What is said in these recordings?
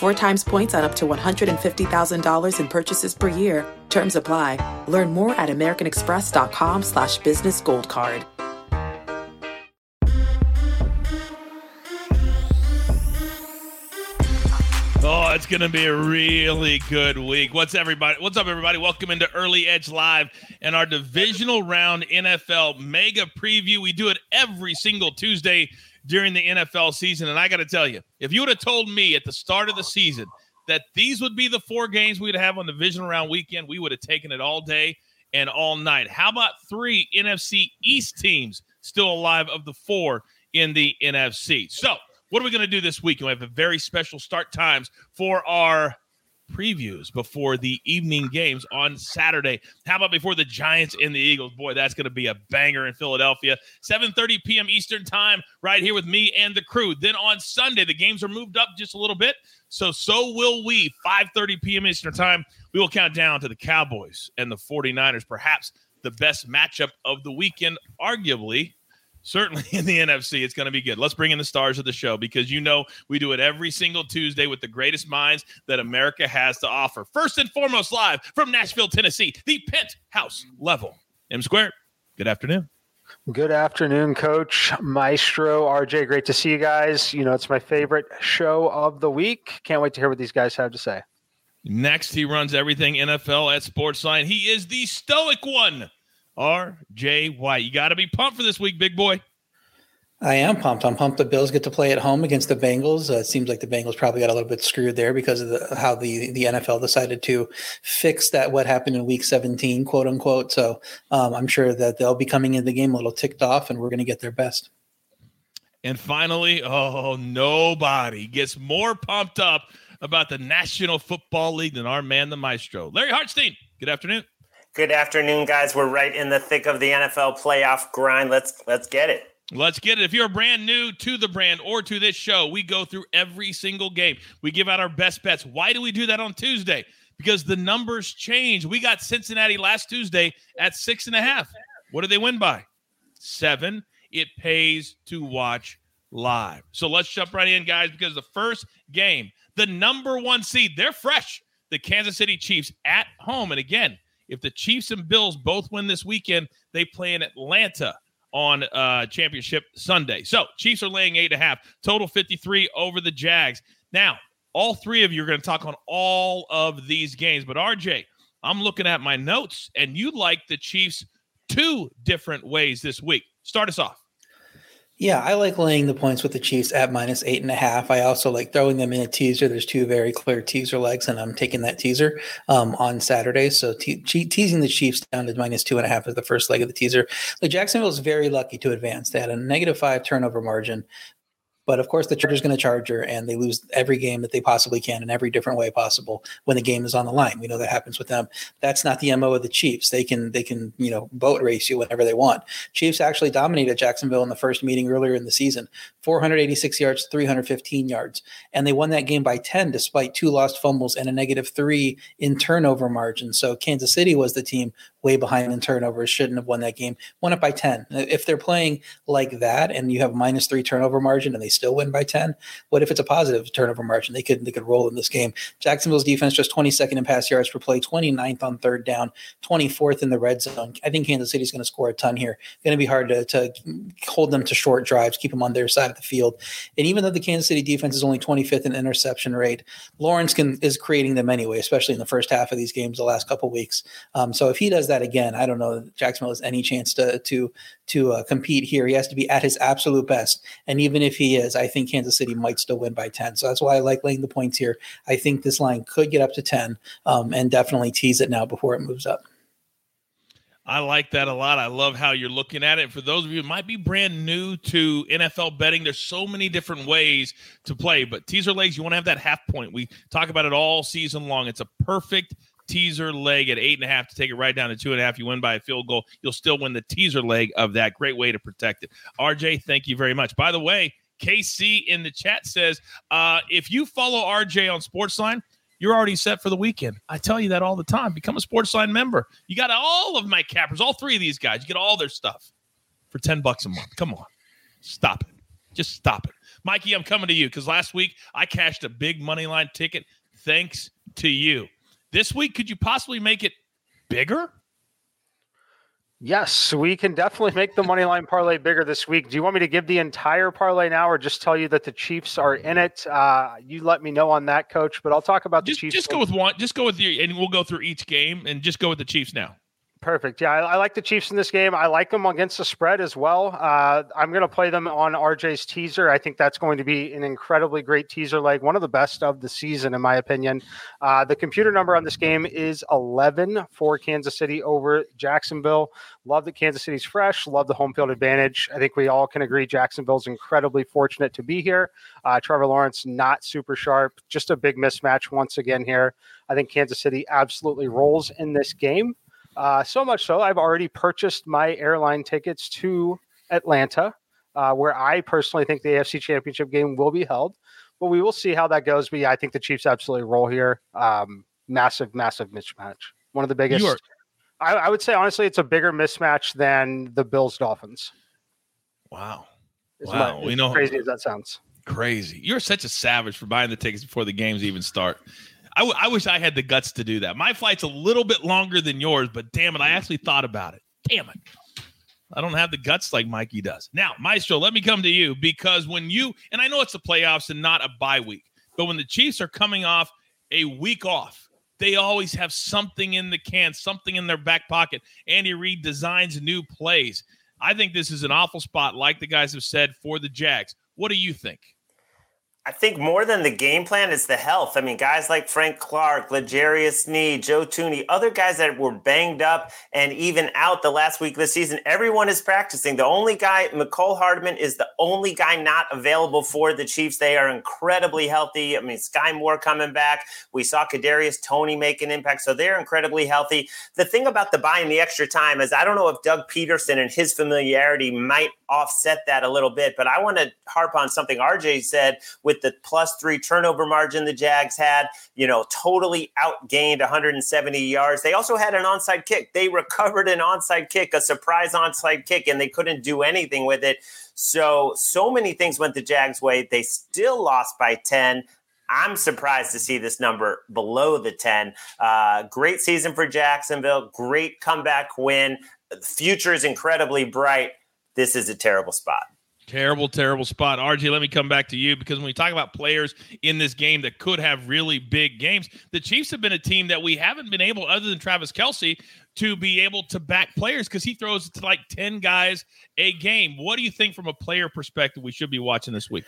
Four times points on up to $150,000 in purchases per year. Terms apply. Learn more at americanexpress.com slash business gold card. Oh, it's going to be a really good week. What's everybody? What's up, everybody? Welcome into Early Edge Live and our divisional round NFL mega preview. We do it every single Tuesday during the NFL season. And I got to tell you, if you would have told me at the start of the season that these would be the four games we'd have on the divisional round weekend, we would have taken it all day and all night. How about three NFC East teams still alive of the four in the NFC? So, what are we going to do this week? We have a very special start times for our previews before the evening games on Saturday. How about before the Giants and the Eagles? Boy, that's going to be a banger in Philadelphia. 7:30 p.m. Eastern Time right here with me and the crew. Then on Sunday, the games are moved up just a little bit. So so will we. 5:30 p.m. Eastern Time, we will count down to the Cowboys and the 49ers, perhaps the best matchup of the weekend arguably certainly in the NFC, it's going to be good. Let's bring in the stars of the show because you know we do it every single Tuesday with the greatest minds that America has to offer. First and foremost, live from Nashville, Tennessee, the penthouse level. M Square, good afternoon. Good afternoon, Coach Maestro RJ. Great to see you guys. You know, it's my favorite show of the week. Can't wait to hear what these guys have to say. Next, he runs everything NFL at Sportsline. He is the stoic one. R.J. White. You got to be pumped for this week, big boy. I am pumped. I'm pumped. The Bills get to play at home against the Bengals. Uh, it seems like the Bengals probably got a little bit screwed there because of the, how the, the NFL decided to fix that what happened in Week 17, quote unquote. So um, I'm sure that they'll be coming in the game a little ticked off, and we're going to get their best. And finally, oh, nobody gets more pumped up about the National Football League than our man, the Maestro, Larry Hartstein. Good afternoon. Good afternoon, guys. We're right in the thick of the NFL playoff grind. Let's let's get it. Let's get it. If you're brand new to the brand or to this show, we go through every single game. We give out our best bets. Why do we do that on Tuesday? Because the numbers change. We got Cincinnati last Tuesday at six and a half. What did they win by? Seven. It pays to watch live. So let's jump right in, guys, because the first game, the number one seed, they're fresh. The Kansas City Chiefs at home. And again, if the Chiefs and Bills both win this weekend, they play in Atlanta on uh, championship Sunday. So Chiefs are laying eight and a half, total 53 over the Jags. Now, all three of you are going to talk on all of these games. But RJ, I'm looking at my notes, and you like the Chiefs two different ways this week. Start us off. Yeah, I like laying the points with the Chiefs at minus eight and a half. I also like throwing them in a teaser. There's two very clear teaser legs, and I'm taking that teaser um, on Saturday. So te- teasing the Chiefs down to minus two and a half is the first leg of the teaser. Jacksonville is very lucky to advance. They had a negative five turnover margin but of course, the Chargers going to charge her, and they lose every game that they possibly can in every different way possible when the game is on the line. We know that happens with them. That's not the mo of the Chiefs. They can they can you know boat race you whenever they want. Chiefs actually dominated Jacksonville in the first meeting earlier in the season, 486 yards, 315 yards, and they won that game by 10 despite two lost fumbles and a negative three in turnover margin. So Kansas City was the team way behind in turnovers, shouldn't have won that game. Won it by 10. If they're playing like that and you have minus three turnover margin and they still win by 10, what if it's a positive turnover margin? They could they could roll in this game. Jacksonville's defense just 22nd in pass yards per play, 29th on third down, 24th in the red zone. I think Kansas City's going to score a ton here. Going to be hard to, to hold them to short drives, keep them on their side of the field. And even though the Kansas City defense is only 25th in interception rate, Lawrence can is creating them anyway, especially in the first half of these games the last couple weeks. Um, so if he does that again, I don't know Jacksonville has any chance to to to uh, compete here. He has to be at his absolute best, and even if he is, I think Kansas City might still win by ten. So that's why I like laying the points here. I think this line could get up to ten, um, and definitely tease it now before it moves up. I like that a lot. I love how you're looking at it. For those of you who might be brand new to NFL betting, there's so many different ways to play. But teaser legs, you want to have that half point. We talk about it all season long. It's a perfect teaser leg at eight and a half to take it right down to two and a half. You win by a field goal. You'll still win the teaser leg of that. Great way to protect it. RJ, thank you very much. By the way, KC in the chat says uh, if you follow RJ on Sportsline, you're already set for the weekend. I tell you that all the time. Become a Sportsline member. You got all of my cappers, all three of these guys. You get all their stuff for 10 bucks a month. Come on. Stop it. Just stop it. Mikey, I'm coming to you because last week I cashed a big money line ticket thanks to you. This week, could you possibly make it bigger? Yes, we can definitely make the money line parlay bigger this week. Do you want me to give the entire parlay now, or just tell you that the Chiefs are in it? Uh, you let me know on that, Coach. But I'll talk about just, the Chiefs. Just go with one. Just go with your, and we'll go through each game, and just go with the Chiefs now. Perfect. Yeah, I, I, like the Chiefs in this game. I like them against the spread as well. Uh, I'm going to play them on RJ's teaser. I think that's going to be an incredibly great teaser leg, one of the best of the season, in my opinion. Uh, the computer number on this game is 11 for Kansas City over Jacksonville. Love that Kansas City's fresh. Love the home field advantage. I think we all can agree Jacksonville's incredibly fortunate to be here. Uh, Trevor Lawrence, not super sharp. Just a big mismatch once again here. I think Kansas City absolutely rolls in this game. Uh, so much so, I've already purchased my airline tickets to Atlanta, uh, where I personally think the AFC Championship game will be held. But we will see how that goes. But yeah, I think the Chiefs absolutely roll here. Um, massive, massive mismatch. One of the biggest. Are- I, I would say honestly, it's a bigger mismatch than the Bills Dolphins. Wow. wow. My, we know crazy as that sounds. Crazy. You're such a savage for buying the tickets before the games even start. I, w- I wish I had the guts to do that. My flight's a little bit longer than yours, but damn it, I actually thought about it. Damn it. I don't have the guts like Mikey does. Now, Maestro, let me come to you because when you, and I know it's the playoffs and not a bye week, but when the Chiefs are coming off a week off, they always have something in the can, something in their back pocket. Andy Reid designs new plays. I think this is an awful spot, like the guys have said, for the Jags. What do you think? I think more than the game plan is the health. I mean, guys like Frank Clark, L'Jarius Sneed, Joe Thuney, other guys that were banged up and even out the last week of the season, everyone is practicing. The only guy, Mecole Hardman, is the only guy not available for the Chiefs. They are incredibly healthy. I mean, Skyy Moore coming back. We saw Kadarius Toney make an impact, so they're incredibly healthy. The thing about the buying the extra time is I don't know if Doug Pederson and his familiarity might offset that a little bit, but I want to harp on something RJ said with the plus three turnover margin the Jags had, you know, totally outgained 170 yards. They also had an onside kick. They recovered an onside kick, a surprise onside kick, and they couldn't do anything with it. So, so many things went the Jags' way. They still lost by 10. I'm surprised to see this number below the 10. Uh, great season for Jacksonville. Great comeback win. The future is incredibly bright. This is a terrible spot. Terrible, terrible spot. RJ, let me come back to you because when we talk about players in this game that could have really big games, the Chiefs have been a team that we haven't been able, other than Travis Kelce, to be able to back players because he throws to like 10 guys a game. What do you think from a player perspective we should be watching this week?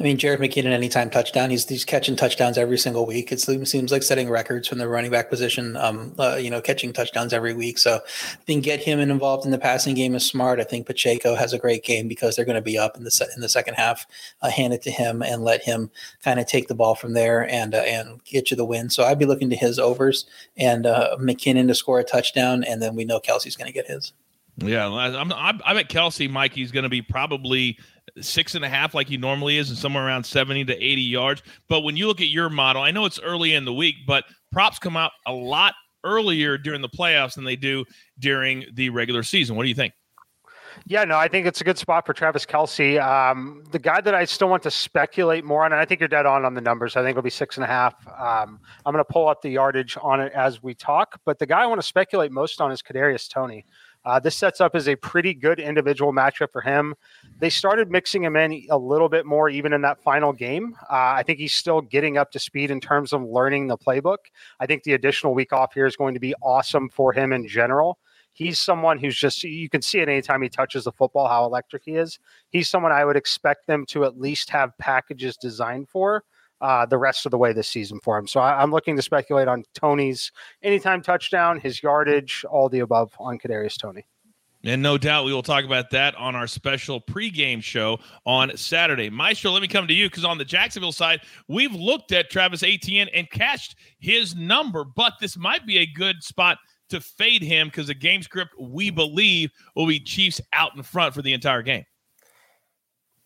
I mean, Jerick McKinnon, anytime touchdown, he's, he's catching touchdowns every single week. It seems like setting records from the running back position, um, uh, you know, catching touchdowns every week. So I think get him involved in the passing game is smart. I think Pacheco has a great game because they're going to be up in the se- in the second half. Uh, hand it to him and let him kind of take the ball from there and uh, and get you the win. So I'd be looking to his overs and uh, McKinnon to score a touchdown, and then we know Kelce's going to get his. Yeah, I'm, I'm, I bet Kelce, Mikey's going to be probably six and a half like he normally is and somewhere around 70 to 80 yards. But when you look at your model, I know it's early in the week, but props come out a lot earlier during the playoffs than they do during the regular season. What do you think? Yeah, no, I think it's a good spot for Travis Kelce. Um, the guy that I still want to speculate more on, and I think you're dead on on the numbers. I think it'll be six and a half. Um, I'm going to pull up the yardage on it as we talk. But the guy I want to speculate most on is Kadarius Toney. Uh, this sets up as a pretty good individual matchup for him. They started mixing him in a little bit more even in that final game. Uh, I think he's still getting up to speed in terms of learning the playbook. I think the additional week off here is going to be awesome for him in general. He's someone who's just, you can see it anytime he touches the football how electric he is. He's someone I would expect them to at least have packages designed for uh, the rest of the way this season for him. So I, am looking to speculate on Toney's anytime touchdown, his yardage, all the above on Kadarius Toney. And no doubt we will talk about that on our special pregame show on Saturday. Maestro, let me come to you because on the Jacksonville side, we've looked at Travis Etienne and cashed his number, but this might be a good spot to fade him because the game script we believe will be Chiefs out in front for the entire game.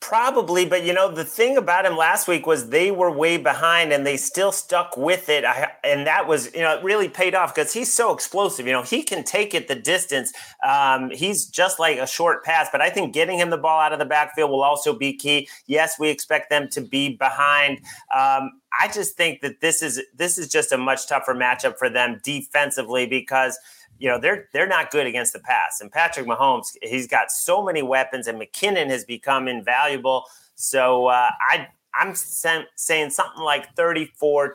Probably, but you know the thing about him last week was they were way behind and they still stuck with it, I, and that was you know it really paid off because he's so explosive. You know he can take it the distance. Um, he's just like a short pass, but I think getting him the ball out of the backfield will also be key. Yes, we expect them to be behind. Um, I just think that this is this is just a much tougher matchup for them defensively because you know they're they're not good against the pass. And Patrick Mahomes, he's got so many weapons, and McKinnon has become invaluable. So uh, I I'm saying something like 34-20.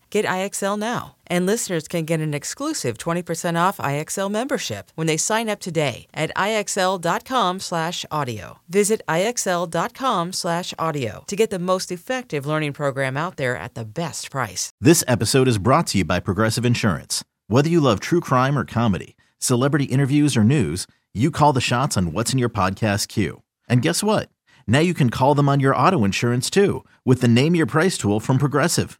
Get IXL now. And listeners can get an exclusive 20% off IXL membership when they sign up today at IXL.com/audio. Visit IXL.com/audio to get the most effective learning program out there at the best price. This episode is brought to you by Progressive Insurance. Whether you love true crime or comedy, celebrity interviews or news, you call the shots on what's in your podcast queue. And guess what? Now you can call them on your auto insurance too with the Name Your Price tool from Progressive.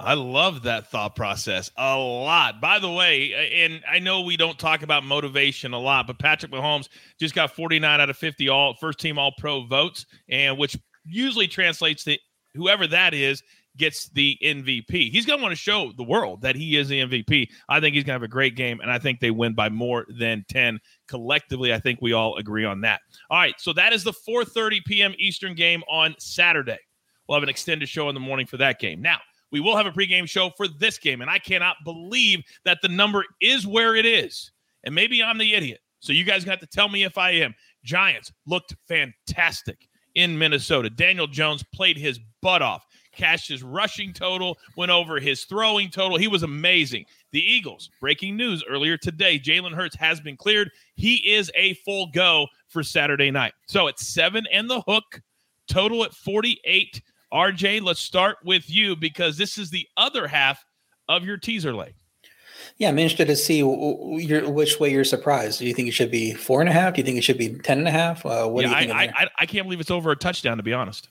I love that thought process a lot. By the way, and I know we don't talk about motivation a lot, but Patrick Mahomes just got 49 out of 50 all first team all pro votes, and which usually translates to whoever that is gets the MVP. He's going to want to show the world that he is the MVP. I think he's going to have a great game, and I think they win by more than 10 collectively. I think we all agree on that. All right, so that is the 4:30 p.m. Eastern game on Saturday. We'll have an extended show in the morning for that game. Now, we will have a pregame show for this game, and I cannot believe that the number is where it is. And maybe I'm the idiot. So you guys got to tell me if I am. Giants looked fantastic in Minnesota. Daniel Jones played his butt off, cashed his rushing total, went over his throwing total. He was amazing. The Eagles, breaking news earlier today Jalen Hurts has been cleared. He is a full go for Saturday night. So it's seven and the hook, total at 48. RJ, let's start with you because this is the other half of your teaser leg. Yeah, I'm interested to see your, which way you're surprised. Do you think it should be four and a half? Do you think it should be ten and a half? Uh, what yeah, do you think? I, I, I can't believe it's over a touchdown, to be honest.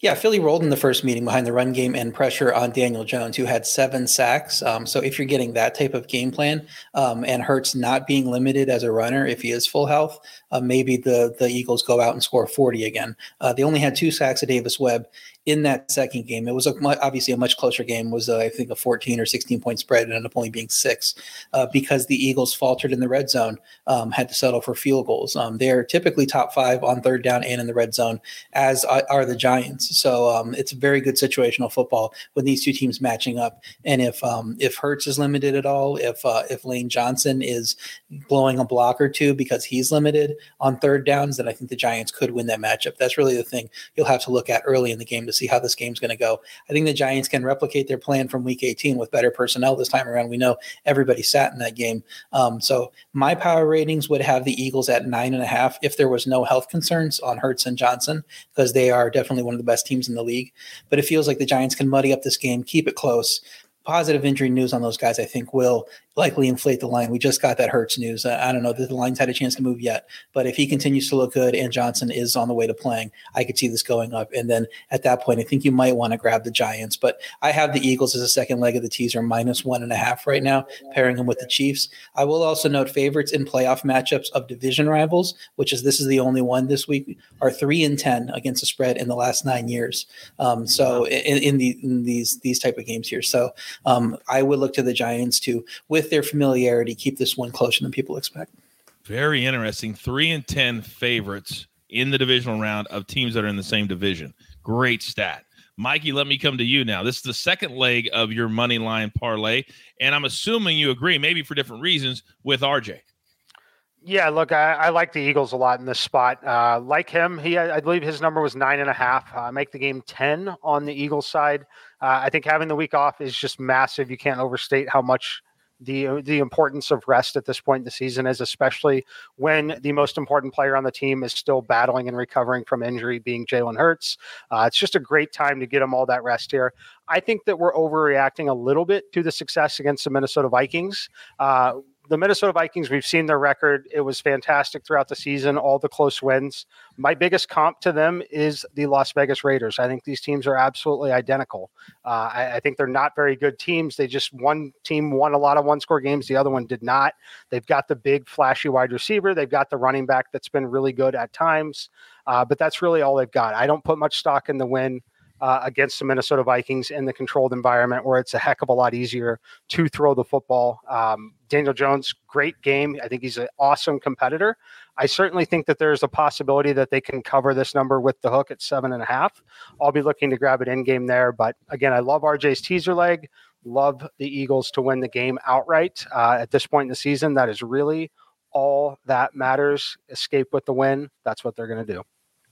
Yeah, Philly rolled in the first meeting behind the run game and pressure on Daniel Jones, who had seven sacks. Um, so if you're getting that type of game plan um, and Hurts not being limited as a runner, if he is full health, uh, maybe the the Eagles go out and score 40 again. Uh, they only had two sacks of Davis Webb in that second game. It was a, obviously a much closer game. Was uh, I think a 14 or 16 point spread. It ended up only being six uh, because the Eagles faltered in the red zone, um, had to settle for field goals. Um, they're typically top five on third down and in the red zone, as are the Giants. So um, it's a very good situational football with these two teams matching up. And if um, if Hurts is limited at all, if uh, if Lane Johnson is blowing a block or two because he's limited on third downs, then I think the Giants could win that matchup. That's really the thing you'll have to look at early in the game to see how this game's going to go. I think the Giants can replicate their plan from Week 18 with better personnel this time around. We know everybody sat in that game, um, so my power ratings would have the Eagles at nine and a half if there was no health concerns on Hurts and Johnson because they are definitely one of the best teams in the league. But it feels like the Giants can muddy up this game, keep it close positive injury news on those guys, I think, will likely inflate the line. We just got that Hurts news. I don't know that the line's had a chance to move yet, but if he continues to look good and Johnson is on the way to playing, I could see this going up. And then at that point, I think you might want to grab the Giants. But I have the Eagles as a second leg of the teaser, minus one and a half right now, pairing them with the Chiefs. I will also note favorites in playoff matchups of division rivals, which is this is the only one this week, are three and ten against the spread in the last nine years. Um, so in, in, the in these these type of games here, so um, I would look to the Giants to with their familiarity, keep this one closer than people expect. Very interesting. Three and 10 favorites in the divisional round of teams that are in the same division. Great stat. Mikey, let me come to you now. This is the second leg of your money line parlay, and I'm assuming you agree, maybe for different reasons, with RJ. Yeah, look, I, I, like the Eagles a lot in this spot. Uh, like him, he I believe his number was nine and a half. Uh, make the game ten on the Eagles side. Uh, I think having the week off is just massive. You can't overstate how much the the importance of rest at this point in the season is, especially when the most important player on the team is still battling and recovering from injury, being Jalen Hurts. Uh, it's just a great time to get him all that rest here. I think that we're overreacting a little bit to the success against the Minnesota Vikings. Uh, the Minnesota Vikings, we've seen their record. It was fantastic throughout the season, all the close wins. My biggest comp to them is the Las Vegas Raiders. I think these teams are absolutely identical. Uh, I, I, think they're not very good teams. They just one team won a lot of one score games, the other one did not. They've got the big, flashy wide receiver, they've got the running back that's been really good at times, uh, but that's really all they've got. I don't put much stock in the win uh, against the Minnesota Vikings in the controlled environment where it's a heck of a lot easier to throw the football. Um, Daniel Jones, great game. I think he's an awesome competitor. I certainly think that there's a possibility that they can cover this number with the hook at seven and a half. I'll be looking to grab it in game there. But again, I love RJ's teaser leg. Love the Eagles to win the game outright uh, at this point in the season. That is really all that matters. Escape with the win. That's what they're going to do.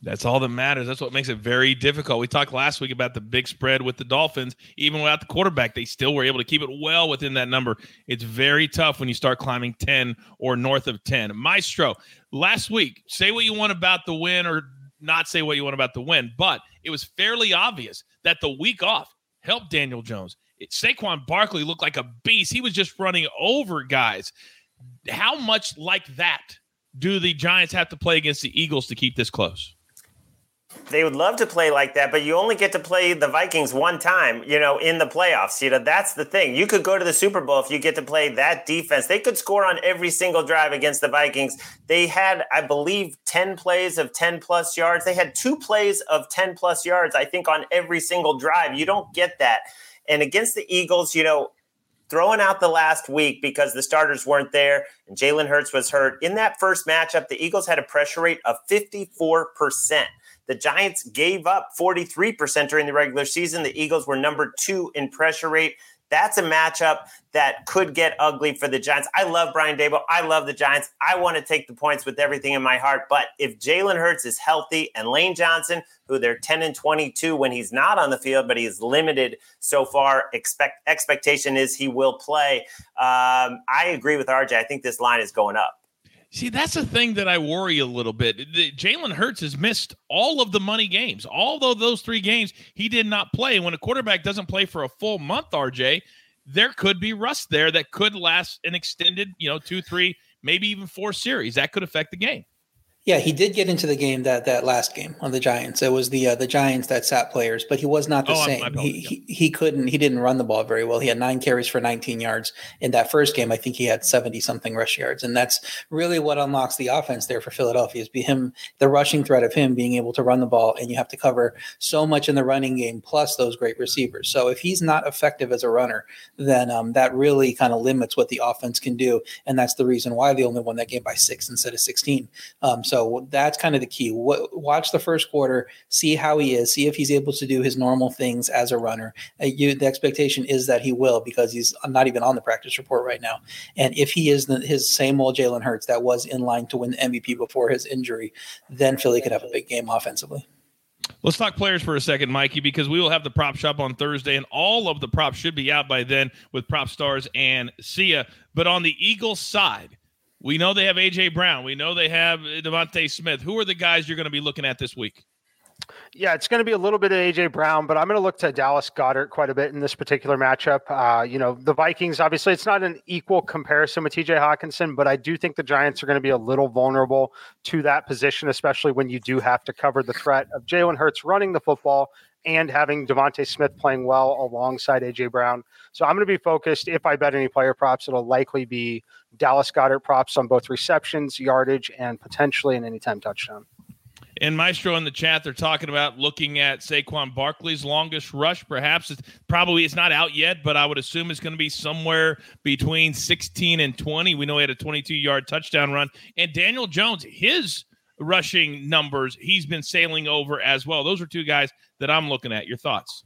That's all that matters. That's what makes it very difficult. We talked last week about the big spread with the Dolphins. Even without the quarterback, they still were able to keep it well within that number. It's very tough when you start climbing 10 or north of 10. Maestro, last week, say what you want about the win or not say what you want about the win, but it was fairly obvious that the week off helped Daniel Jones. It, Saquon Barkley looked like a beast. He was just running over guys. How much like that do the Giants have to play against the Eagles to keep this close? They would love to play like that, but you only get to play the Vikings one time, you know, in the playoffs. You know, that's the thing. You could go to the Super Bowl if you get to play that defense. They could score on every single drive against the Vikings. They had, I believe, 10 plays of 10 plus yards. They had two plays of 10 plus yards, I think, on every single drive. You don't get that. And against the Eagles, you know, throwing out the last week because the starters weren't there and Jalen Hurts was hurt. In that first matchup, the Eagles had a pressure rate of 54%. The Giants gave up 43% during the regular season. The Eagles were number two in pressure rate. That's a matchup that could get ugly for the Giants. I love Brian Daboll. I love the Giants. I want to take the points with everything in my heart. But if Jalen Hurts is healthy and Lane Johnson, who they're 10 and 22 when he's not on the field, but he is limited so far, expect expectation is he will play. Um, I agree with RJ. I think this line is going up. See, that's the thing that I worry a little bit. Jalen Hurts has missed all of the money games. Although those three games he did not play. When a quarterback doesn't play for a full month, RJ, there could be rust there that could last an extended, you know, two, three, maybe even four series. That could affect the game. Yeah, he did get into the game that that last game on the Giants. It was the uh, the Giants that sat players, but he was not the oh, same. He, he, he couldn't he didn't run the ball very well. He had nine carries for 19 yards in that first game. I think he had 70 something rush yards, and that's really what unlocks the offense there for Philadelphia is be him the rushing threat of him being able to run the ball, and you have to cover so much in the running game plus those great receivers. So if he's not effective as a runner, then um, that really kind of limits what the offense can do, and that's the reason why they only won that game by six instead of 16. Um, so so that's kind of the key. watch the first quarter, see how he is, see if he's able to do his normal things as a runner. Uh, you, the expectation is that he will because he's not even on the practice report right now. And if he is the, his same old Jalen Hurts that was in line to win the MVP before his injury, then Philly could have a big game offensively. Let's talk players for a second, Mikey, because we will have the prop shop on Thursday, and all of the props should be out by then with Prop Stars and Sia. But on the Eagles side, we know they have AJ Brown. We know they have DeVonta Smith. Who are the guys you're going to be looking at this week? Yeah, it's going to be a little bit of AJ Brown, but I'm going to look to Dallas Goedert quite a bit in this particular matchup. Uh, you know, the Vikings, obviously, it's not an equal comparison with TJ Hockenson, but I do think the Giants are going to be a little vulnerable to that position, especially when you do have to cover the threat of Jalen Hurts running the football and having DeVonta Smith playing well alongside AJ Brown. So I'm going to be focused. If I bet any player props, it'll likely be Dallas Goedert props on both receptions, yardage, and potentially an anytime touchdown. And Maestro in the chat, they're talking about looking at Saquon Barkley's longest rush. Perhaps it's probably it's not out yet, but I would assume it's going to be somewhere between 16 and 20. We know he had a 22 yard touchdown run. And Daniel Jones, his rushing numbers, he's been sailing over as well. Those are two guys that I'm looking at. Your thoughts?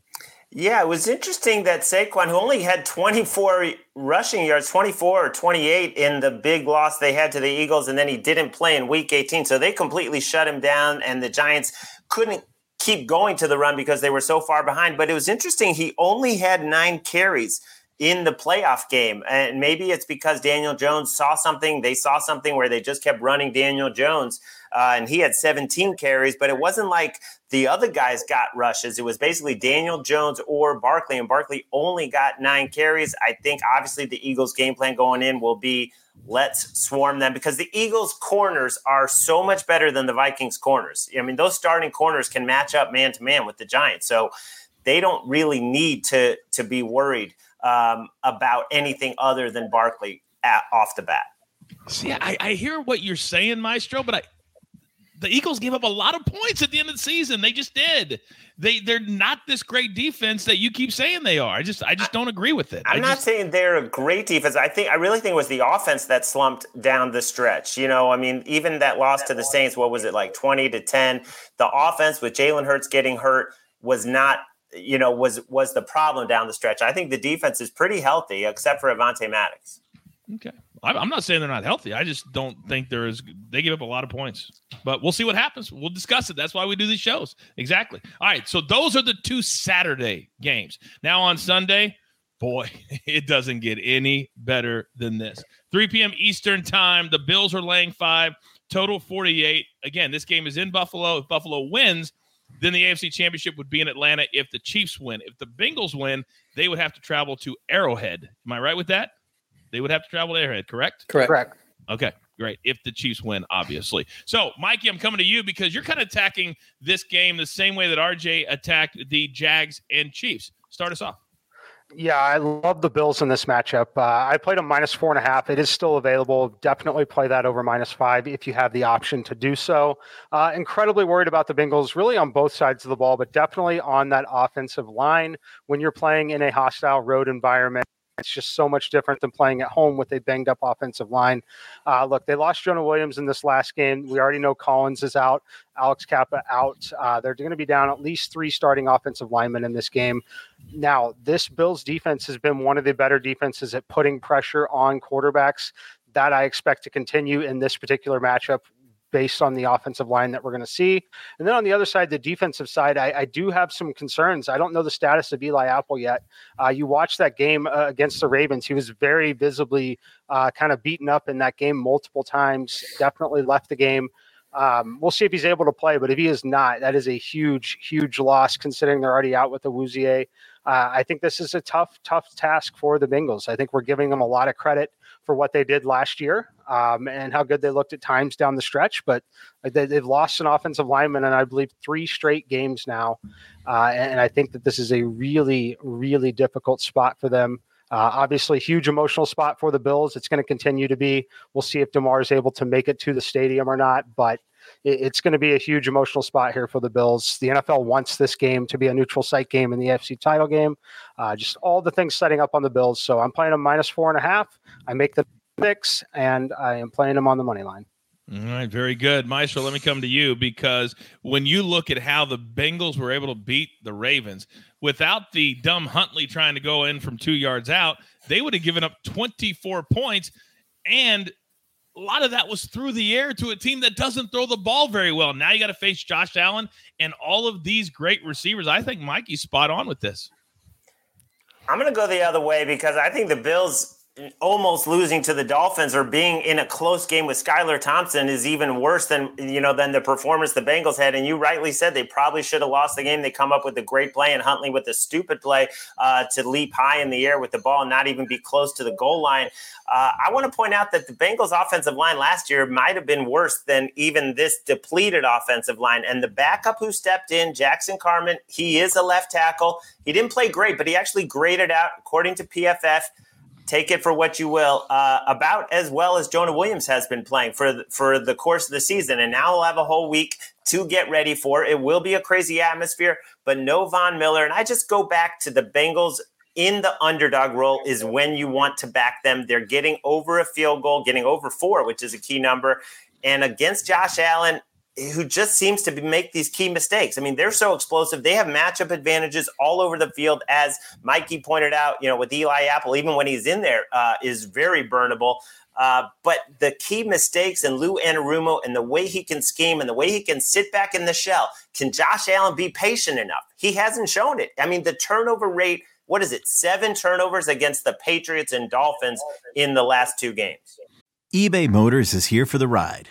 Yeah, it was interesting that Saquon, who only had 24 rushing yards, 24 or 28 in the big loss they had to the Eagles, and then he didn't play in week 18. So they completely shut him down, and the Giants couldn't keep going to the run because they were so far behind. But it was interesting, he only had nine carries in the playoff game. And maybe it's because Daniel Jones saw something, they saw something where they just kept running Daniel Jones. Uh, and he had 17 carries, but it wasn't like the other guys got rushes. It was basically Daniel Jones or Barkley, and Barkley only got nine carries. I think obviously the Eagles' game plan going in will be let's swarm them because the Eagles' corners are so much better than the Vikings' corners. I mean, those starting corners can match up man to man with the Giants, so they don't really need to to be worried um, about anything other than Barkley at, off the bat. See, I, I hear what you're saying, Maestro, but I the Eagles gave up a lot of points at the end of the season. They just did. They they're not this great defense that you keep saying they are. I just I just don't agree with it. I'm I not just, saying they're a great defense. I think I really think it was the offense that slumped down the stretch. You know, I mean, even that loss to the Saints, what was it like 20 to 10? The offense with Jalen Hurts getting hurt was not you know was was the problem down the stretch. I think the defense is pretty healthy except for Avonte Maddox. Okay. I'm not saying they're not healthy. I just don't think there is. They give up a lot of points, but we'll see what happens. We'll discuss it. That's why we do these shows. Exactly. All right. So those are the two Saturday games. Now on Sunday, boy, it doesn't get any better than this. 3 p.m. Eastern time. The Bills are laying five, total 48. Again, this game is in Buffalo. If Buffalo wins, then the AFC Championship would be in Atlanta. If the Chiefs win, if the Bengals win, they would have to travel to Arrowhead. Am I right with that? They would have to travel to Arrowhead, correct? Correct. Correct. Okay, great. If the Chiefs win, obviously. So, Mikey, I'm coming to you because you're kind of attacking this game the same way that RJ attacked the Jags and Chiefs. Start us off. Yeah, I love the Bills in this matchup. Uh, I played a minus four and a half. It is still available. Definitely play that over minus five if you have the option to do so. Uh, incredibly worried about the Bengals, really on both sides of the ball, but definitely on that offensive line when you're playing in a hostile road environment. It's just so much different than playing at home with a banged up offensive line. Uh, look, they lost Jonah Williams in this last game. We already know Collins is out, Alex Cappa out. Uh, they're going to be down at least three starting offensive linemen in this game. Now, this Bills defense has been one of the better defenses at putting pressure on quarterbacks. That I expect to continue in this particular matchup based on the offensive line that we're going to see. And then on the other side, the defensive side, I, I, do have some concerns. I don't know the status of Eli Apple yet. Uh, you watched that game uh, against the Ravens, he was very visibly uh, kind of beaten up in that game multiple times, definitely left the game. Um, we'll see if he's able to play, but if he is not, that is a huge, huge loss considering they're already out with the Wouzier. Uh, I think this is a tough, tough task for the Bengals. I think we're giving them a lot of credit for what they did last year um, and how good they looked at times down the stretch. But they, have lost an offensive lineman, and I believe three straight games now. Uh, and I think that this is a really, really difficult spot for them. Uh, obviously, huge emotional spot for the Bills. It's going to continue to be. We'll see if Damar is able to make it to the stadium or not, but it's going to be a huge emotional spot here for the Bills. The NFL wants this game to be a neutral site game in the AFC title game. Uh, just all the things setting up on the Bills. So I'm playing them minus four and a half. I make the picks, and I am playing them on the money line. All right, very good. Maestro, let me come to you because when you look at how the Bengals were able to beat the Ravens without the dumb Huntley trying to go in from two yards out, they would have given up 24 points. And a lot of that was through the air to a team that doesn't throw the ball very well. Now you got to face Josh Allen and all of these great receivers. I think Mikey's spot on with this. I'm going to go the other way because I think the Bills almost losing to the Dolphins or being in a close game with Skylar Thompson is even worse than you know than the performance the Bengals had. And you rightly said they probably should have lost the game. They come up with a great play and Huntley with a stupid play uh, to leap high in the air with the ball and not even be close to the goal line. Uh, I want to point out that the Bengals offensive line last year might have been worse than even this depleted offensive line. And the backup who stepped in, Jackson Carman, he is a left tackle. He didn't play great, but he actually graded out according to PFF take it for what you will, uh, about as well as Jonah Williams has been playing for the, for the course of the season. And now we'll have a whole week to get ready for. It will be a crazy atmosphere, but no Von Miller. And I just go back to the Bengals in the underdog role is when you want to back them. They're getting over a field goal, getting over four, which is a key number. And against Josh Allen, who just seems to make these key mistakes. I mean, they're so explosive. They have matchup advantages all over the field, as Mikey pointed out. You know, with Eli Apple, even when he's in there, uh, is very burnable. Uh, but the key mistakes in Lou Anarumo and the way he can scheme and the way he can sit back in the shell. Can Josh Allen be patient enough? He hasn't shown it. I mean, the turnover rate. What is it? Seven turnovers against the Patriots and Dolphins in the last two games. eBay Motors is here for the ride.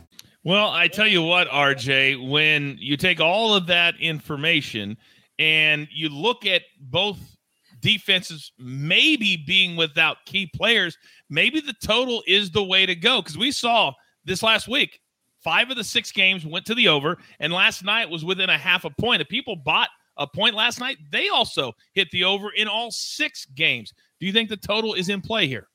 Well, I tell you what, RJ, when you take all of that information and you look at both defenses maybe being without key players, maybe the total is the way to go. Because we saw this last week, five of the six games went to the over, and last night was within a half a point. If people bought a point last night, they also hit the over in all six games. Do you think the total is in play here?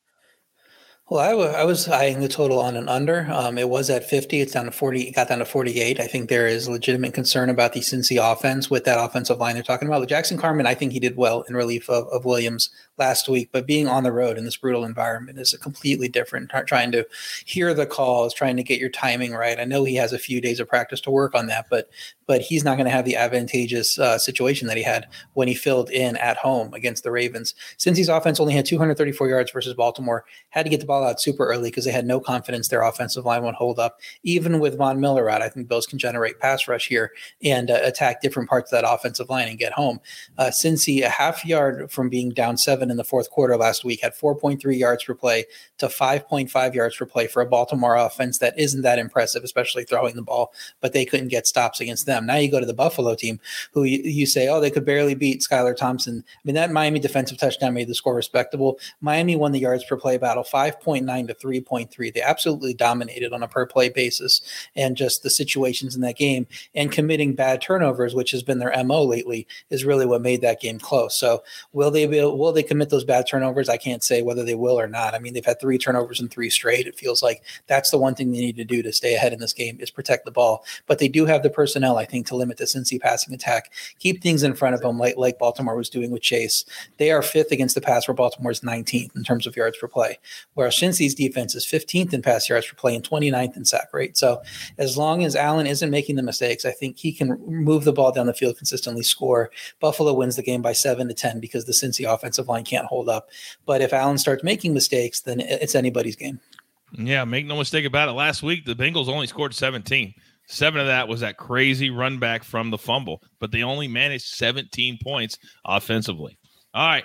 Well, I, w- I was eyeing the total on an under. Um, it was at 50. It's down to 40. It got down to 48. I think there is legitimate concern about the Cincy offense with that offensive line they're talking about. With Jackson Carman, I think he did well in relief of, of Williams last week, but being on the road in this brutal environment is a completely different. Trying to hear the calls, trying to get your timing right. I know he has a few days of practice to work on that, but but he's not going to have the advantageous uh, situation that he had when he filled in at home against the Ravens. Cincy's offense only had 234 yards versus Baltimore, had to get the ball out super early because they had no confidence their offensive line would hold up. Even with Von Miller out, I think Bills can generate pass rush here and uh, attack different parts of that offensive line and get home. Uh, Cincy, a half yard from being down seven in the fourth quarter last week, had 4.3 yards per play to 5.5 yards per play for a Baltimore offense that isn't that impressive, especially throwing the ball, but they couldn't get stops against them. Now you go to the Buffalo team, who you, you say, oh, they could barely beat Skylar Thompson. I mean, that Miami defensive touchdown made the score respectable. Miami won the yards per play battle 5.9 to 3.3. They absolutely dominated on a per play basis and just the situations in that game and committing bad turnovers, which has been their MO lately, is really what made that game close. So will they be will they commit commit those bad turnovers, I can't say whether they will or not. I mean, they've had three turnovers in three straight. It feels like that's the one thing they need to do to stay ahead in this game is protect the ball. But they do have the personnel, I think, to limit the Cincy passing attack, keep things in front of them, like like Baltimore was doing with Chase. They are fifth against the pass, where Baltimore is 19th in terms of yards per play, whereas Cincy's defense is 15th in pass yards per play and 29th in sack rate. So as long as Allen isn't making the mistakes, I think he can move the ball down the field consistently, score. Buffalo wins the game by seven to 10 because the Cincy offensive line can't hold up. But if Allen starts making mistakes, then it's anybody's game. Yeah, make no mistake about it. Last week, the Bengals only scored 17. Seven of that was that crazy run back from the fumble, but they only managed 17 points offensively. All right,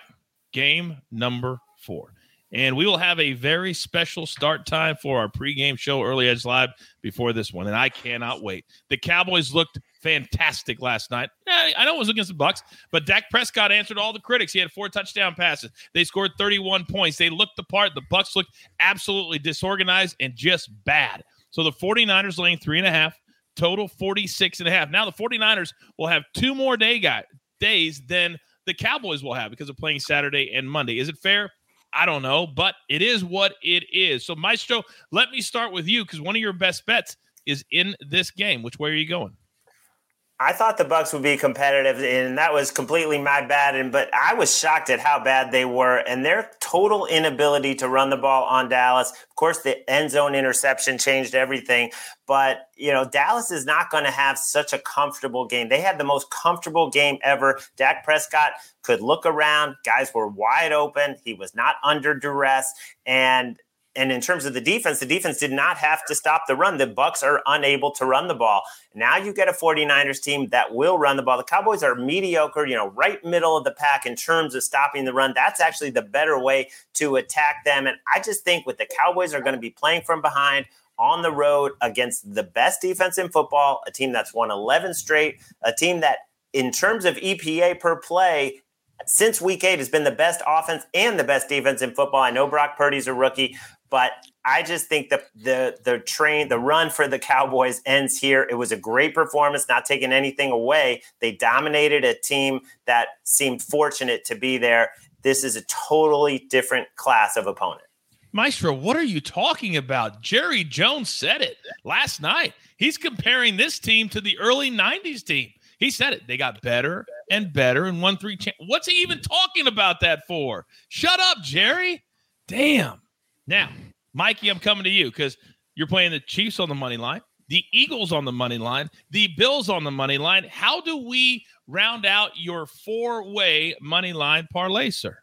game number four. And we will have a very special start time for our pregame show, Early Edge Live, before this one. And I cannot wait. The Cowboys looked fantastic last night. Eh, I know it was against the Bucks, but Dak Prescott answered all the critics. He had four touchdown passes. They scored 31 points. They looked the part. The Bucks looked absolutely disorganized and just bad. So the 49ers laying three and a half, total 46 and a half. Now the 49ers will have two more day guy, days than the Cowboys will have because of playing Saturday and Monday. Is it fair? I don't know, but it is what it is. So, Maestro, let me start with you because one of your best bets is in this game. Which way are you going? I thought the Bucks would be competitive, and that was completely my bad. And but I was shocked at how bad they were, and their total inability to run the ball on Dallas. Of course, the end zone interception changed everything. But you know, Dallas is not going to have such a comfortable game. They had the most comfortable game ever. Dak Prescott could look around; guys were wide open. He was not under duress, and and in terms of the defense, the defense did not have to stop the run. The Bucks are unable to run the ball. Now you get a 49ers team that will run the ball. The Cowboys are mediocre, you know, right middle of the pack in terms of stopping the run. That's actually the better way to attack them. And I just think with the Cowboys are going to be playing from behind on the road against the best defense in football, a team that's won 11 straight, a team that in terms of EPA per play since week eight has been the best offense and the best defense in football. I know Brock Purdy's a rookie, but I just think that the the train, the run for the Cowboys ends here. It was a great performance, not taking anything away. They dominated a team that seemed fortunate to be there. This is a totally different class of opponent. Maestro, what are you talking about? Jerry Jones said it last night. He's comparing this team to the early 90s team. He said it. They got better and better and won three. Cha- What's he even talking about that for? Shut up, Jerry. Damn. Now, Mikey, I'm coming to you because you're playing the Chiefs on the money line, the Eagles on the money line, the Bills on the money line. How do we round out your four way money line parlay, sir?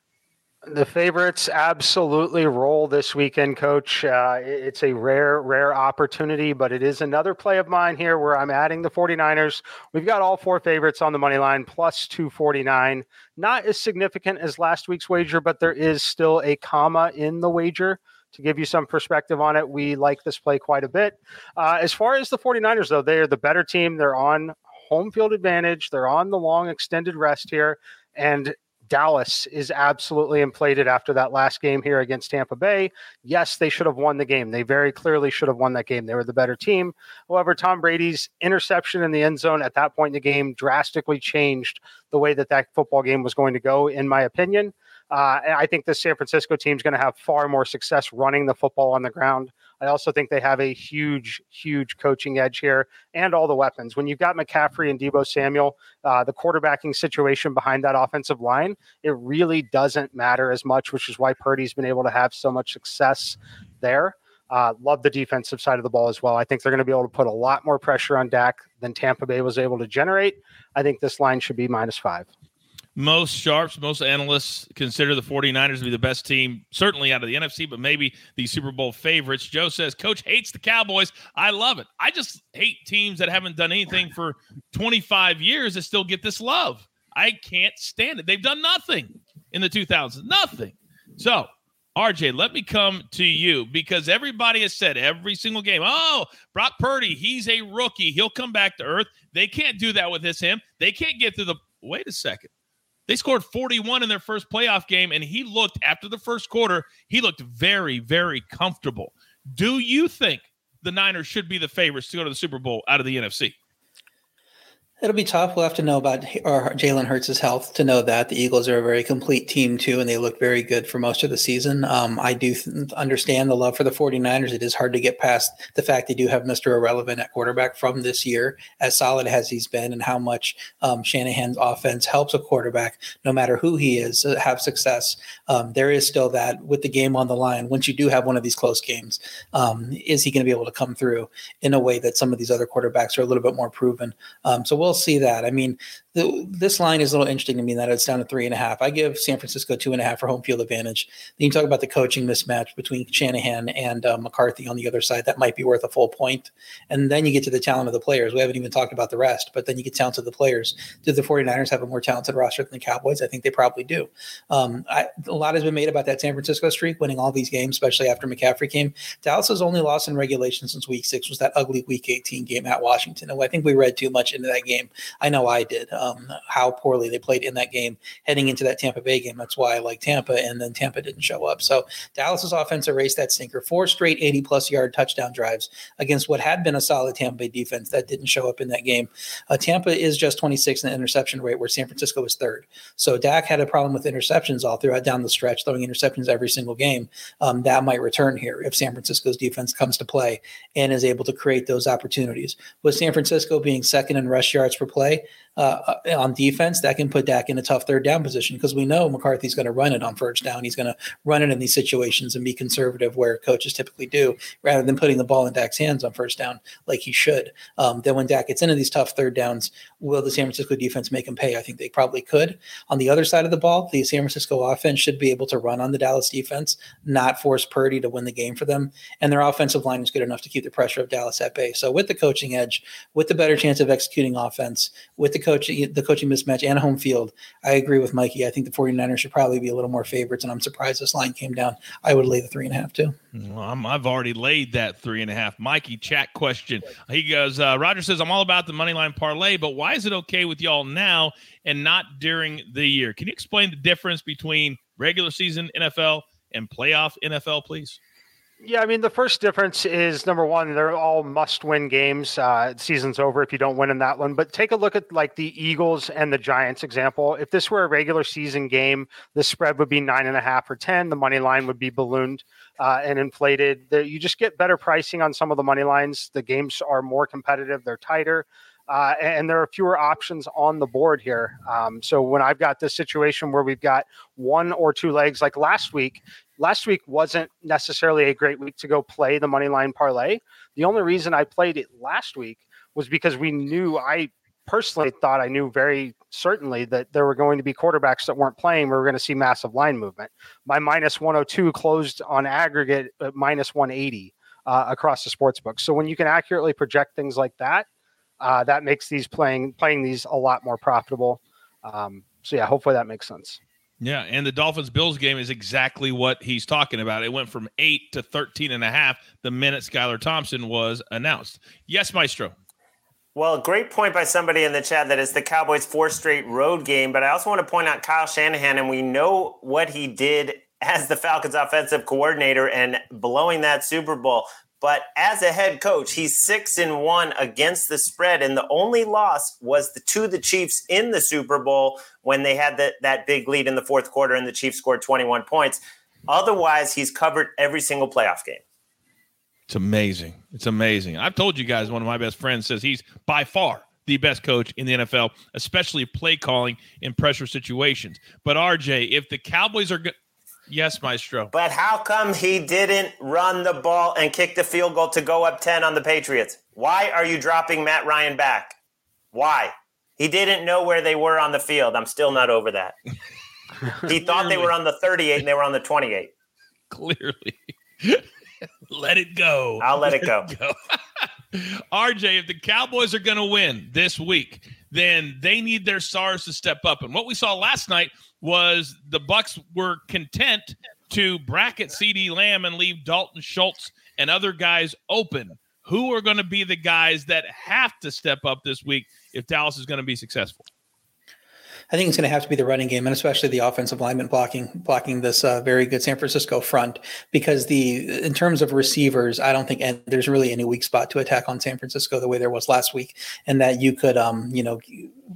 The favorites absolutely roll this weekend, coach. Uh, it's a rare, rare opportunity, but it is another play of mine here where I'm adding the 49ers. We've got all four favorites on the money line plus 249. Not as significant as last week's wager, but there is still a comma in the wager to give you some perspective on it. We like this play quite a bit. Uh, as far as the 49ers, though, they are the better team. They're on home field advantage, they're on the long extended rest here. And Dallas is absolutely inflated after that last game here against Tampa Bay. Yes, they should have won the game. They very clearly should have won that game. They were the better team. However, Tom Brady's interception in the end zone at that point in the game drastically changed the way that that football game was going to go, in my opinion. Uh, I think the San Francisco team is going to have far more success running the football on the ground. I also think they have a huge, huge coaching edge here and all the weapons. When you've got McCaffrey and Deebo Samuel, uh, the quarterbacking situation behind that offensive line, it really doesn't matter as much, which is why Purdy's been able to have so much success there. Uh, love the defensive side of the ball as well. I think they're going to be able to put a lot more pressure on Dak than Tampa Bay was able to generate. I think this line should be minus five most sharps, most analysts consider the 49ers to be the best team, certainly out of the NFC, but maybe the Super Bowl favorites. Joe says, Coach hates the Cowboys. I love it. I just hate teams that haven't done anything for 25 years that still get this love. I can't stand it. They've done nothing in the 2000s, nothing. So, RJ, let me come to you because everybody has said every single game, oh, Brock Purdy, he's a rookie. He'll come back to earth. They can't do that with this him. They can't get through the. Wait a second. They scored 41 in their first playoff game, and he looked, after the first quarter, he looked very, very comfortable. Do you think the Niners should be the favorites to go to the Super Bowl out of the NFC? It'll be tough. We'll have to know about Jalen Hurts' health to know that. The Eagles are a very complete team, too, and they look very good for most of the season. Um, I do th- understand the love for the 49ers. It is hard to get past the fact they do have Mr. Irrelevant at quarterback from this year, as solid as he's been, and how much um, Shanahan's offense helps a quarterback, no matter who he is, uh, have success. Um, there is still that with the game on the line. Once you do have one of these close games, um, is he going to be able to come through in a way that some of these other quarterbacks are a little bit more proven? Um, so we'll we'll see that. I mean, the, this line is a little interesting to me that it's down to three and a half. I give San Francisco two and a half for home field advantage. Then you talk about the coaching mismatch between Shanahan and uh, McCarthy on the other side. That might be worth a full point. And then you get to the talent of the players. We haven't even talked about the rest, but then you get down to the players. Do the 49ers have a more talented roster than the Cowboys? I think they probably do. Um, I, a lot has been made about that San Francisco streak, winning all these games, especially after McCaffrey came. Dallas's only loss in regulation since week six was that ugly week 18 game at Washington. And I think we read too much into that game. I know I did. Um, how poorly they played in that game heading into that Tampa Bay game. That's why I like Tampa, and then Tampa didn't show up. So Dallas's offense erased that sinker. Four straight 80 plus yard touchdown drives against what had been a solid Tampa Bay defense that didn't show up in that game. Uh, Tampa is just 26 in the interception rate, where San Francisco was third. So Dak had a problem with interceptions all throughout down the stretch, throwing interceptions every single game. Um, that might return here if San Francisco's defense comes to play and is able to create those opportunities. With San Francisco being second in rush yards per play, uh, on defense, that can put Dak in a tough third down position because we know McCarthy's going to run it on first down. He's going to run it in these situations and be conservative where coaches typically do, rather than putting the ball in Dak's hands on first down like he should. Um, then when Dak gets into these tough third downs, will the San Francisco defense make him pay? I think they probably could. On the other side of the ball, the San Francisco offense should be able to run on the Dallas defense, not force Purdy to win the game for them. And their offensive line is good enough to keep the pressure of Dallas at bay. So with the coaching edge, with the better chance of executing offense, with the coaching the coaching mismatch and home field, I agree with Mikey. I think the 49ers should probably be a little more favorites, and I'm surprised this line came down. I would lay the three and a half too. Well, i have already laid that three and a half. Mikey, chat question. He goes, uh, Roger says, I'm all about the money line parlay, but why is it okay with y'all now and not during the year? Can you explain the difference between regular season NFL and playoff NFL, please? Yeah, I mean the first difference is number one, they're all must-win games. Uh, season's over if you don't win in that one. But take a look at like the Eagles and the Giants example. If this were a regular season game, the spread would be nine and a half or ten. The money line would be ballooned uh, and inflated. The, you just get better pricing on some of the money lines. The games are more competitive. They're tighter. Uh, and there are fewer options on the board here. Um, so when I've got this situation where we've got one or two legs, like last week, last week wasn't necessarily a great week to go play the money line parlay. The only reason I played it last week was because we knew I personally thought I knew very certainly that there were going to be quarterbacks that weren't playing. We were going to see massive line movement. My minus 102 closed on aggregate at minus 180 uh, across the sports book. So when you can accurately project things like that, uh, that makes these playing playing these a lot more profitable. Um, so yeah, hopefully that makes sense. Yeah, and the Dolphins Bills game is exactly what he's talking about. It went from eight to 13 and a half the minute Skylar Thompson was announced. Yes, Maestro. Well, great point by somebody in the chat that it's the Cowboys' four straight road game. But I also want to point out Kyle Shanahan, and we know what he did as the Falcons offensive coordinator and blowing that Super Bowl. But as a head coach, he's six and one against the spread, and the only loss was the, to the Chiefs in the Super Bowl when they had the, that big lead in the fourth quarter, and the Chiefs scored 21 points. Otherwise, he's covered every single playoff game. It's amazing. It's amazing. I've told you guys, one of my best friends says he's by far the best coach in the NFL, especially play calling in pressure situations. But RJ, if the Cowboys are Yes, Maestro. But how come he didn't run the ball and kick the field goal to go up 10 on the Patriots? Why are you dropping Matt Ryan back? Why? He didn't know where they were on the field. I'm still not over that. he thought they were on the 38 and they were on the 28. Clearly. let it go. I'll let, let it go. It go. RJ, if the Cowboys are going to win this week, then they need their stars to step up. And what we saw last night was the Bucks were content to bracket CeeDee Lamb and leave Dalton Schultz and other guys open. Who are going to be the guys that have to step up this week if Dallas is going to be successful? I think it's going to have to be the running game and especially the offensive lineman blocking blocking this uh, very good San Francisco front because the in terms of receivers, I don't think and there's really any weak spot to attack on San Francisco the way there was last week, and that you could um you know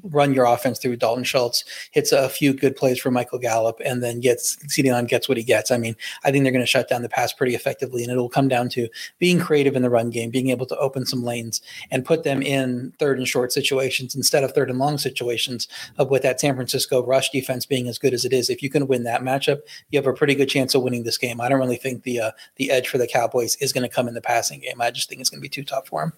run your offense through Dalton Schultz, hits a few good plays for Michael Gallup, and then gets CeeDee gets what he gets. I mean, I think they're going to shut down the pass pretty effectively, and it'll come down to being creative in the run game, being able to open some lanes and put them in third and short situations instead of third and long situations. Of with that San Francisco rush defense being as good as it is, if you can win that matchup, you have a pretty good chance of winning this game. I don't really think the uh, the edge for the Cowboys is going to come in the passing game. I just think it's going to be too tough for them.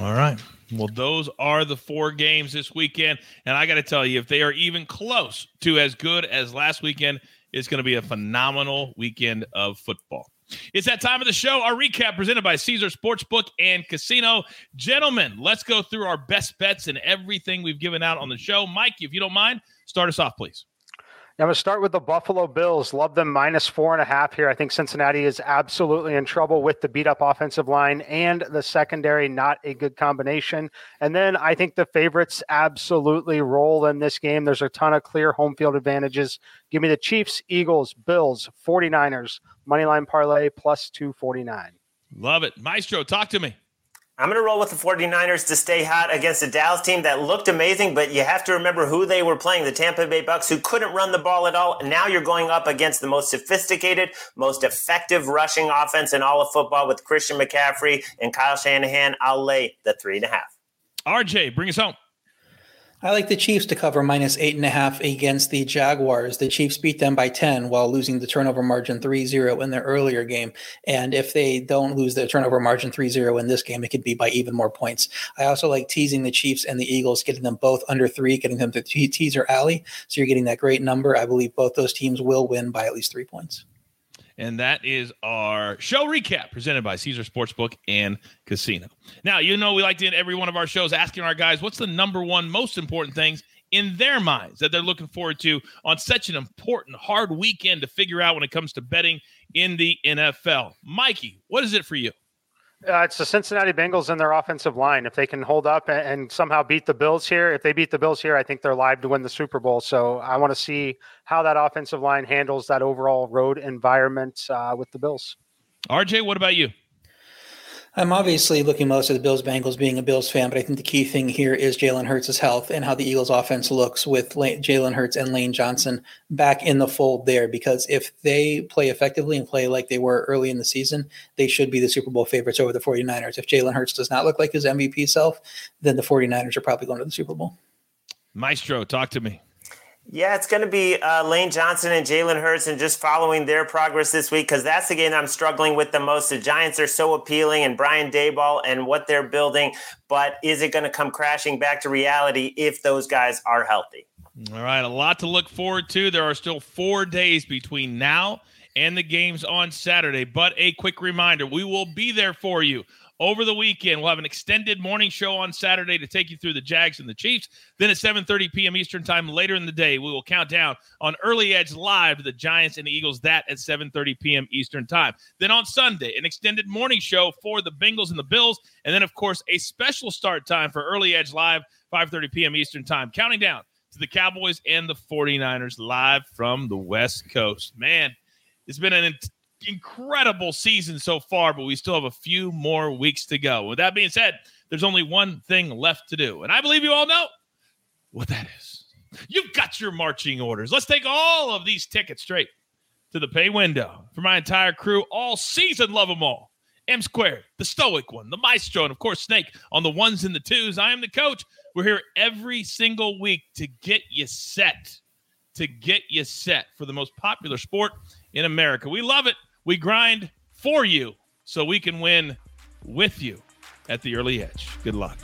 All right. Well, those are the four games this weekend. And I got to tell you, if they are even close to as good as last weekend, it's going to be a phenomenal weekend of football. It's that time of the show. Our recap presented by Caesar Sportsbook and Casino. Gentlemen, let's go through our best bets and everything we've given out on the show. Mike, if you don't mind, start us off, please. I'm going to start with the Buffalo Bills. Love them minus four and a half here. I think Cincinnati is absolutely in trouble with the beat up offensive line and the secondary, not a good combination. And then I think the favorites absolutely roll in this game. There's a ton of clear home field advantages. Give me the Chiefs, Eagles, Bills, 49ers, moneyline parlay plus 249. Love it. Maestro, talk to me. I'm going to roll with the 49ers to stay hot against a Dallas team that looked amazing, but you have to remember who they were playing the Tampa Bay Bucks, who couldn't run the ball at all. Now you're going up against the most sophisticated, most effective rushing offense in all of football with Christian McCaffrey and Kyle Shanahan. I'll lay the three and a half. RJ, bring us home. I like the Chiefs to cover minus eight and a half against the Jaguars. The Chiefs beat them by 10 while losing the turnover margin 3 0 in their earlier game. And if they don't lose the turnover margin 3 0 in this game, it could be by even more points. I also like teasing the Chiefs and the Eagles, getting them both under three, getting them to the teaser alley. So you're getting that great number. I believe both those teams will win by at least three points. And that is our show recap presented by Caesar Sportsbook and Casino. Now, you know, we like to end every one of our shows asking our guys what's the number one most important things in their minds that they're looking forward to on such an important, hard weekend to figure out when it comes to betting in the NFL. Mikey, what is it for you? Uh, it's the Cincinnati Bengals and their offensive line. If they can hold up and, and, somehow beat the Bills here, if they beat the Bills here, I think they're live to win the Super Bowl. So I want to see how that offensive line handles that overall road environment uh, with the Bills. RJ, what about you? I'm obviously looking most at the Bills Bengals being a Bills fan, but I think the key thing here is Jalen Hurts' health and how the Eagles offense looks with Jalen Hurts and Lane Johnson back in the fold there. Because if they play effectively and play like they were early in the season, they should be the Super Bowl favorites over the 49ers. If Jalen Hurts does not look like his MVP self, then the 49ers are probably going to the Super Bowl. Maestro, talk to me. Yeah, it's going to be uh, Lane Johnson and Jalen Hurts and just following their progress this week because that's the game I'm struggling with the most. The Giants are so appealing and Brian Daboll and what they're building, but is it going to come crashing back to reality if those guys are healthy? All right, a lot to look forward to. There are still four days between now and the games on Saturday, but a quick reminder we will be there for you over the weekend. We'll have an extended morning show on Saturday to take you through the Jags and the Chiefs. Then at 7:30 p.m. Eastern Time later in the day, we will count down on Early Edge live to the Giants and the Eagles. That at 7:30 p.m. Eastern Time. Then on Sunday, an extended morning show for the Bengals and the Bills, and then of course a special start time for Early Edge live 5:30 p.m. Eastern Time. Counting down to the Cowboys and the 49ers live from the West Coast. Man, it's been an incredible season so far, but we still have a few more weeks to go. With that being said, there's only one thing left to do. And I believe you all know what that is. You've got your marching orders. Let's take all of these tickets straight to the pay window for my entire crew all season. Love them all. M squared, the stoic one, the maestro, and of course, Snake on the ones and the twos. I am the coach. We're here every single week to get you set, to get you set for the most popular sport in America. We love it. We grind for you so we can win with you at the early edge. Good luck.